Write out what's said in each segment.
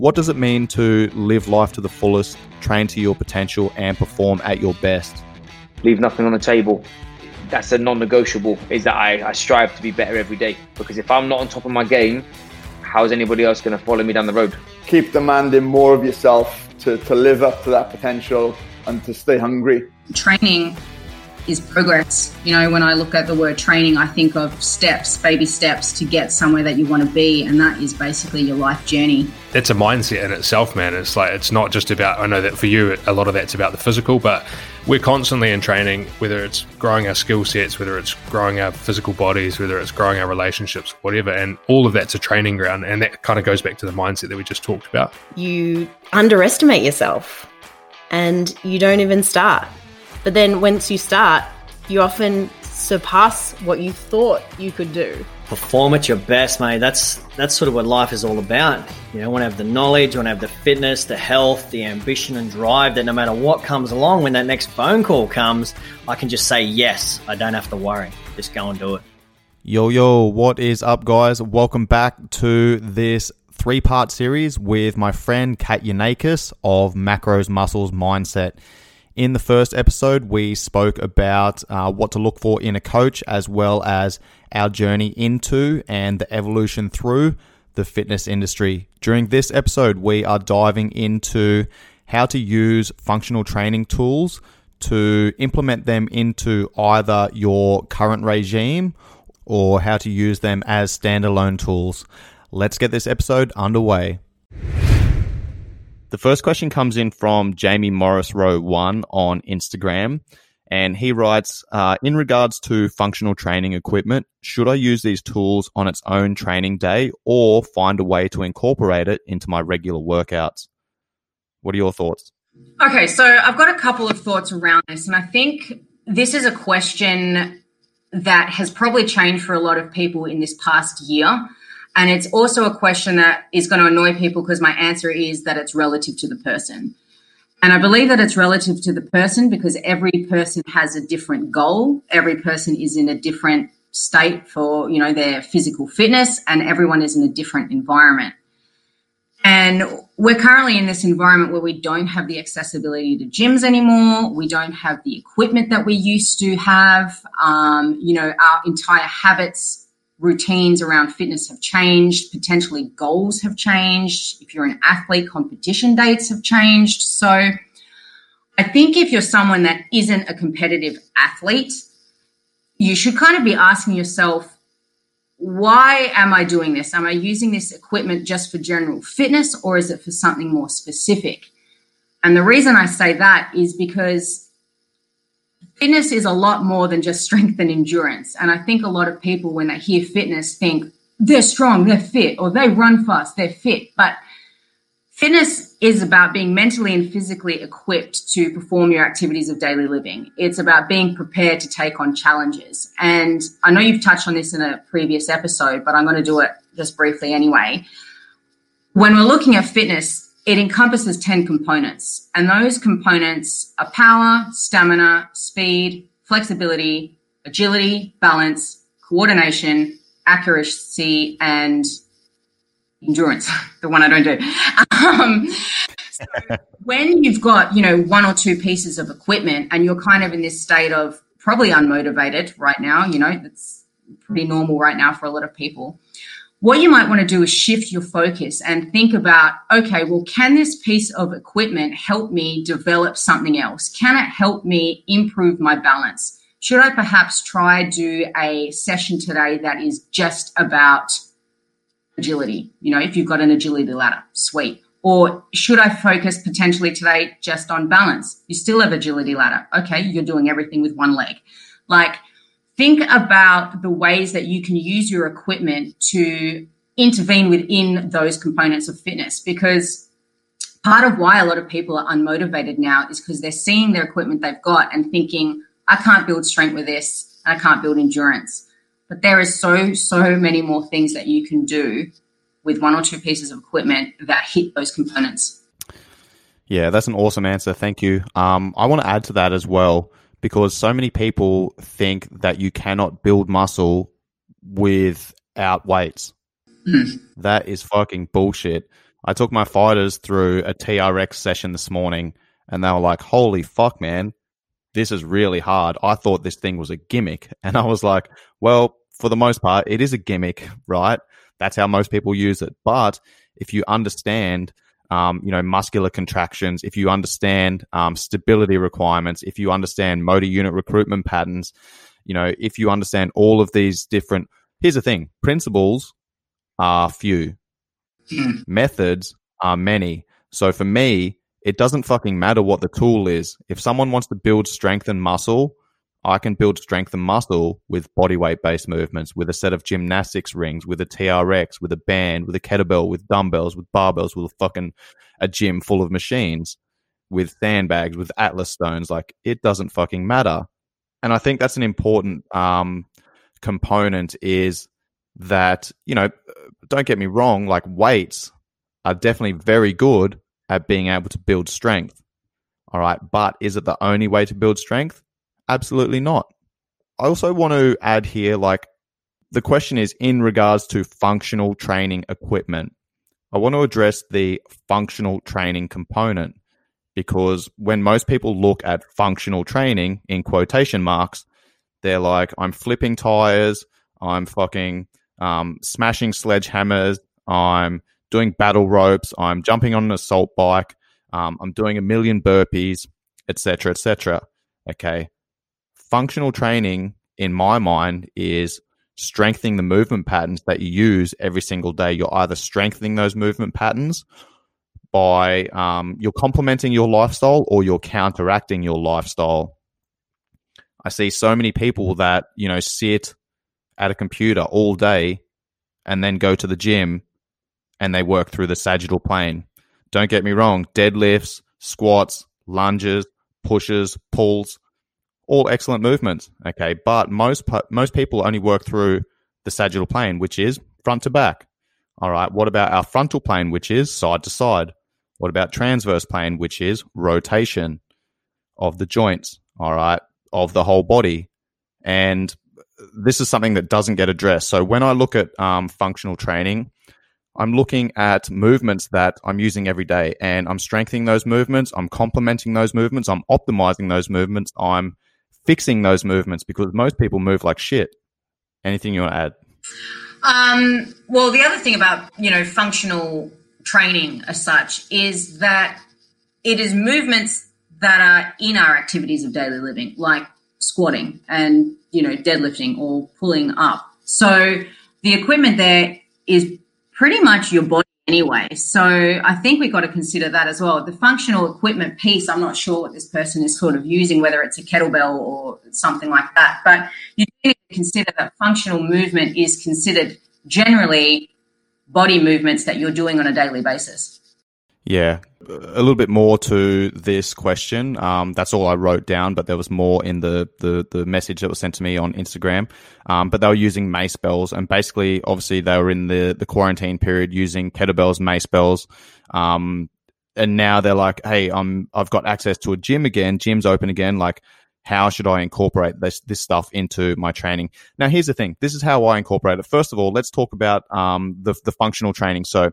What does it mean to live life to the fullest, train to your potential, and perform at your best? Leave nothing on the table. That's a non negotiable, is that I, I strive to be better every day. Because if I'm not on top of my game, how's anybody else going to follow me down the road? Keep demanding more of yourself to, to live up to that potential and to stay hungry. Training is progress. You know, when I look at the word training, I think of steps, baby steps to get somewhere that you want to be. And that is basically your life journey. That's a mindset in itself, man. It's like, it's not just about, I know that for you, a lot of that's about the physical, but we're constantly in training, whether it's growing our skill sets, whether it's growing our physical bodies, whether it's growing our relationships, whatever. And all of that's a training ground. And that kind of goes back to the mindset that we just talked about. You underestimate yourself and you don't even start. But then once you start, you often surpass what you thought you could do. Perform at your best, mate. That's that's sort of what life is all about. You know, I want to have the knowledge, want to have the fitness, the health, the ambition and drive that no matter what comes along, when that next phone call comes, I can just say yes. I don't have to worry. Just go and do it. Yo, yo, what is up, guys? Welcome back to this three part series with my friend Kat Yanakis of Macros Muscles Mindset. In the first episode, we spoke about uh, what to look for in a coach, as well as our journey into and the evolution through the fitness industry. During this episode, we are diving into how to use functional training tools to implement them into either your current regime or how to use them as standalone tools. Let's get this episode underway. The first question comes in from Jamie Morris Row 1 on Instagram. And he writes, uh, in regards to functional training equipment, should I use these tools on its own training day or find a way to incorporate it into my regular workouts? What are your thoughts? Okay, so I've got a couple of thoughts around this. And I think this is a question that has probably changed for a lot of people in this past year. And it's also a question that is going to annoy people because my answer is that it's relative to the person. And I believe that it's relative to the person because every person has a different goal. Every person is in a different state for, you know, their physical fitness and everyone is in a different environment. And we're currently in this environment where we don't have the accessibility to gyms anymore. We don't have the equipment that we used to have. Um, you know, our entire habits routines around fitness have changed, potentially goals have changed. If you're an athlete, competition dates have changed. So I think if you're someone that isn't a competitive athlete, you should kind of be asking yourself, why am I doing this? Am I using this equipment just for general fitness or is it for something more specific? And the reason I say that is because fitness is a lot more than just strength and endurance. And I think a lot of people, when they hear fitness, think they're strong, they're fit, or they run fast, they're fit. But fitness is about being mentally and physically equipped to perform your activities of daily living. It's about being prepared to take on challenges. And I know you've touched on this in a previous episode, but I'm going to do it just briefly anyway. When we're looking at fitness, it encompasses 10 components, and those components are power, stamina, speed, flexibility, agility, balance, coordination, accuracy, and endurance, the one I don't do. Um, so when you've got, you know, one or two pieces of equipment and you're kind of in this state of probably unmotivated right now, you know, that's pretty normal right now for a lot of people what you might want to do is shift your focus and think about okay, well, can this piece of equipment help me develop something else? Can it help me improve my balance? Should I perhaps try do a session today that is just about agility? You know, if you've got an agility ladder, sweet. Or should I focus potentially today just on balance? You still have agility ladder. Okay, you're doing everything with one leg. Like, think about the ways that you can use your equipment to intervene within those components of fitness because part of why a lot of people are unmotivated now is because they're seeing their equipment they've got and thinking i can't build strength with this and i can't build endurance. But there is so so many more things that you can do with one or two pieces of equipment that hit those components. Yeah that's an awesome answer. Thank you. Um, i want to add to that as well because so many people think that you cannot build muscle without weights. Mm. That is fucking bullshit. I took my fighters through a TRX session this morning and they were like, holy fuck, man, this is really hard. I thought this thing was a gimmick. And I was like, well, for the most part, it is a gimmick, right? That's how most people use it. But if you understand, um, you know, muscular contractions, if you understand um, stability requirements, if you understand motor unit recruitment patterns, you know, if you understand all of these different, here's the thing principles are few, methods are many. So for me, it doesn't fucking matter what the tool is. If someone wants to build strength and muscle, I can build strength and muscle with body weight based movements, with a set of gymnastics rings, with a TRX, with a band, with a kettlebell, with dumbbells, with barbells, with a fucking a gym full of machines, with sandbags, with atlas stones. Like it doesn't fucking matter. And I think that's an important um, component is that, you know, don't get me wrong, like weights are definitely very good at being able to build strength. All right. But is it the only way to build strength? Absolutely not. I also want to add here like the question is in regards to functional training equipment. I want to address the functional training component because when most people look at functional training in quotation marks, they're like, I'm flipping tires, I'm fucking um, smashing sledgehammers, I'm doing battle ropes, I'm jumping on an assault bike, um, I'm doing a million burpees, etc., etc. Okay, functional training, in my mind, is strengthening the movement patterns that you use every single day. You're either strengthening those movement patterns by um, you're complementing your lifestyle or you're counteracting your lifestyle. I see so many people that you know sit at a computer all day and then go to the gym and they work through the sagittal plane. Don't get me wrong, deadlifts, squats, lunges, pushes, pulls, all excellent movements. Okay, but most most people only work through the sagittal plane, which is front to back. All right. What about our frontal plane, which is side to side? What about transverse plane, which is rotation of the joints? All right, of the whole body, and this is something that doesn't get addressed. So when I look at um, functional training, I'm looking at movements that I'm using every day and I'm strengthening those movements. I'm complementing those movements. I'm optimizing those movements. I'm fixing those movements because most people move like shit. Anything you want to add? Um, well, the other thing about you know functional training as such is that it is movements that are in our activities of daily living, like squatting and you know deadlifting or pulling up. So the equipment there is pretty much your body anyway. So I think we've got to consider that as well. The functional equipment piece, I'm not sure what this person is sort of using, whether it's a kettlebell or something like that. But you need to consider that functional movement is considered generally body movements that you're doing on a daily basis. Yeah, a little bit more to this question. Um, that's all I wrote down, but there was more in the, the, the message that was sent to me on Instagram. Um, but they were using mace bells, and basically, obviously, they were in the, the quarantine period using kettlebells, mace bells. Um, and now they're like, hey, I'm, I've got access to a gym again, gym's open again. Like, how should I incorporate this, this stuff into my training? Now, here's the thing. This is how I incorporate it. First of all, let's talk about, um, the, the functional training. So,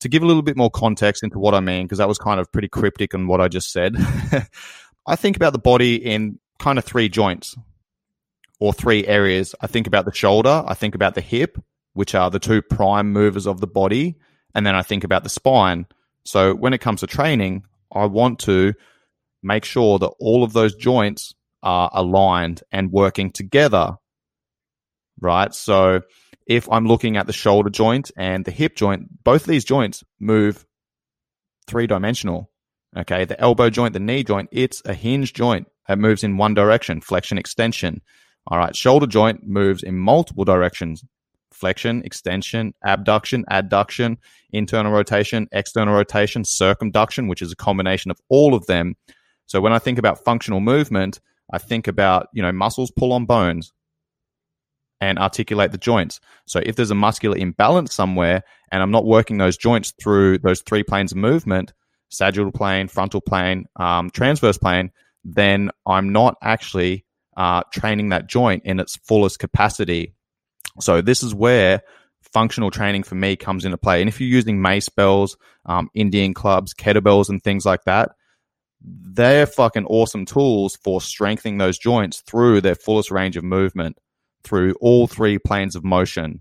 to give a little bit more context into what I mean, because that was kind of pretty cryptic on what I just said, I think about the body in kind of three joints or three areas. I think about the shoulder, I think about the hip, which are the two prime movers of the body, and then I think about the spine. So when it comes to training, I want to make sure that all of those joints are aligned and working together. Right. So if I'm looking at the shoulder joint and the hip joint, both these joints move three dimensional. Okay. The elbow joint, the knee joint, it's a hinge joint. It moves in one direction, flexion, extension. All right. Shoulder joint moves in multiple directions. Flexion, extension, abduction, adduction, internal rotation, external rotation, circumduction, which is a combination of all of them. So when I think about functional movement, I think about, you know, muscles pull on bones, and articulate the joints. So if there's a muscular imbalance somewhere and I'm not working those joints through those three planes of movement, sagittal plane, frontal plane, um, transverse plane, then I'm not actually uh, training that joint in its fullest capacity. So this is where functional training for me comes into play. And if you're using mace bells, um, Indian clubs, kettlebells, and things like that, they're fucking awesome tools for strengthening those joints through their fullest range of movement through all three planes of motion.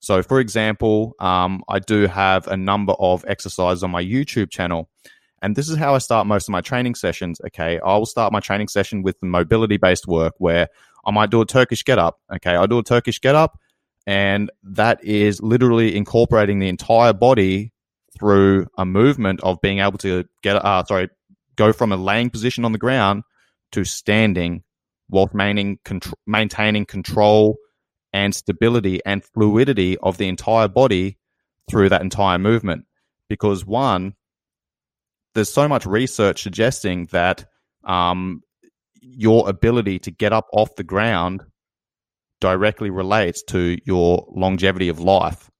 So, for example, um, I do have a number of exercises on my YouTube channel. And this is how I start most of my training sessions. Okay. I will start my training session with the mobility based work where I might do a Turkish get up. Okay. I do a Turkish get up and that is literally incorporating the entire body through a movement of being able to get, uh, sorry, go from a laying position on the ground to standing while maintaining, maintaining control and stability and fluidity of the entire body through that entire movement. Because one, there's so much research suggesting that um, your ability to get up off the ground directly relates to your longevity of life.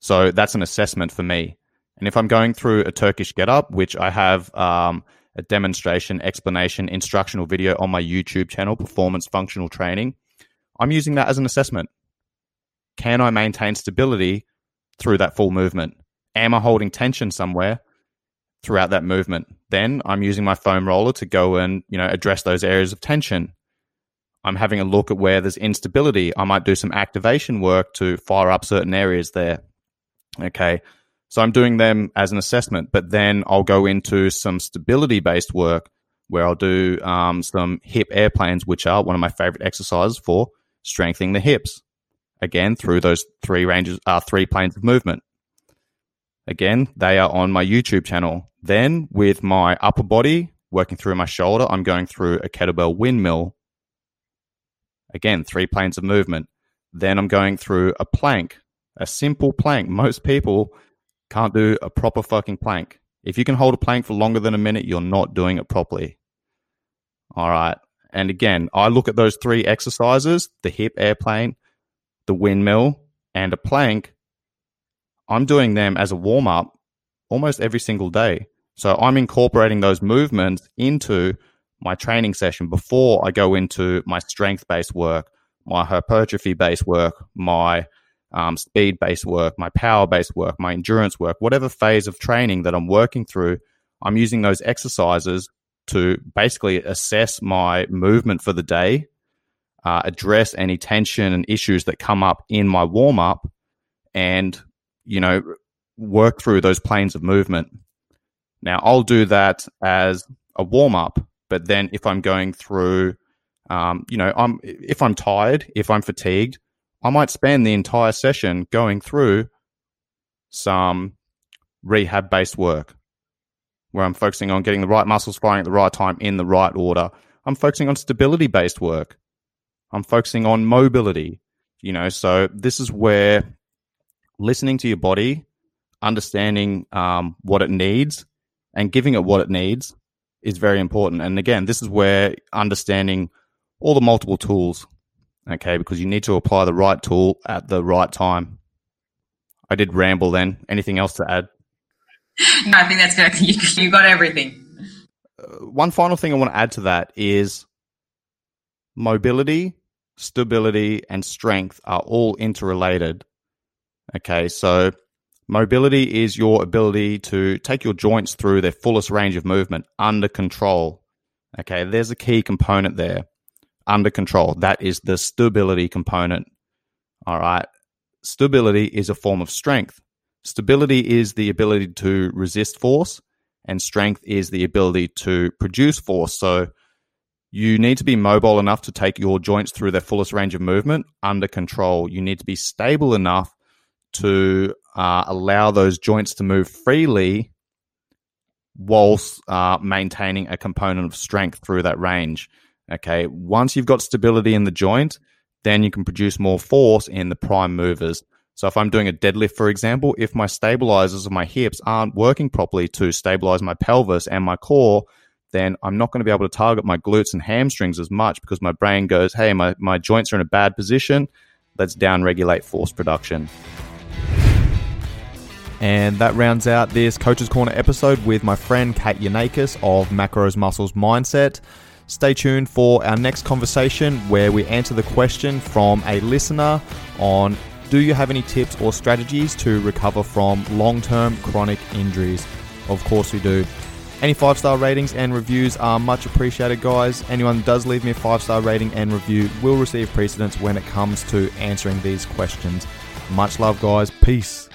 So that's an assessment for me. And if I'm going through a Turkish get up, which I have um, a demonstration, explanation, instructional video on my YouTube channel, Performance Functional Training, I'm using that as an assessment. Can I maintain stability through that full movement? Am I holding tension somewhere throughout that movement? Then I'm using my foam roller to go and, you know, address those areas of tension. I'm having a look at where there's instability. I might do some activation work to fire up certain areas there. Okay. So I'm doing them as an assessment, but then I'll go into some stability based work where I'll do um, some hip airplanes, which are one of my favorite exercises for strengthening the hips. Again, through those three ranges, uh, three planes of movement. Again, they are on my YouTube channel. Then with my upper body, working through my shoulder, I'm going through a kettlebell windmill. Again, three planes of movement. Then I'm going through a plank, a simple plank. Most people can't do a proper fucking plank. If you can hold a plank for longer than a minute, you're not doing it properly. All right. And again, I look at those three exercises the hip airplane, the windmill, and a plank. I'm doing them as a warm up almost every single day. So I'm incorporating those movements into my training session before I go into my strength based work, my hypertrophy based work, my um, speed based work, my power based work, my endurance work, whatever phase of training that I'm working through, I'm using those exercises to basically assess my movement for the day, uh, address any tension and issues that come up in my warm up, and, you know, work through those planes of movement. Now, I'll do that as a warm up, but then if I'm going through, um, you know, I'm if I'm tired, if I'm fatigued, I might spend the entire session going through some rehab based work where I'm focusing on getting the right muscles firing at the right time in the right order. I'm focusing on stability based work. I'm focusing on mobility, you know, so this is where listening to your body, understanding um, what it needs, and giving it what it needs is very important. And again, this is where understanding all the multiple tools okay? Because you need to apply the right tool at the right time. I did ramble then. Anything else to add? No, I think that's good. You, you got everything. Uh, one final thing I want to add to that is mobility, stability, and strength are all interrelated. Okay, so mobility is your ability to take your joints through their fullest range of movement under control. Okay, there's a key component there under control. That is the stability component. All right. Stability is a form of strength. Stability is the ability to resist force, and strength is the ability to produce force. So you need to be mobile enough to take your joints through their fullest range of movement under control. You need to be stable enough to uh, allow those joints to move freely whilst uh, maintaining a component of strength through that range. Okay. Once you've got stability in the joint, then you can produce more force in the prime movers. So if I'm doing a deadlift, for example, if my stabilizers of my hips aren't working properly to stabilize my pelvis and my core, then I'm not going to be able to target my glutes and hamstrings as much because my brain goes, hey, my, my joints are in a bad position. Let's down regulate force production. And that rounds out this Coach's Corner episode with my friend Kat Yanakis of Macros Muscles Mindset. Stay tuned for our next conversation where we answer the question from a listener on Do you have any tips or strategies to recover from long term chronic injuries? Of course, we do. Any five star ratings and reviews are much appreciated, guys. Anyone does leave me a five star rating and review will receive precedence when it comes to answering these questions. Much love, guys. Peace.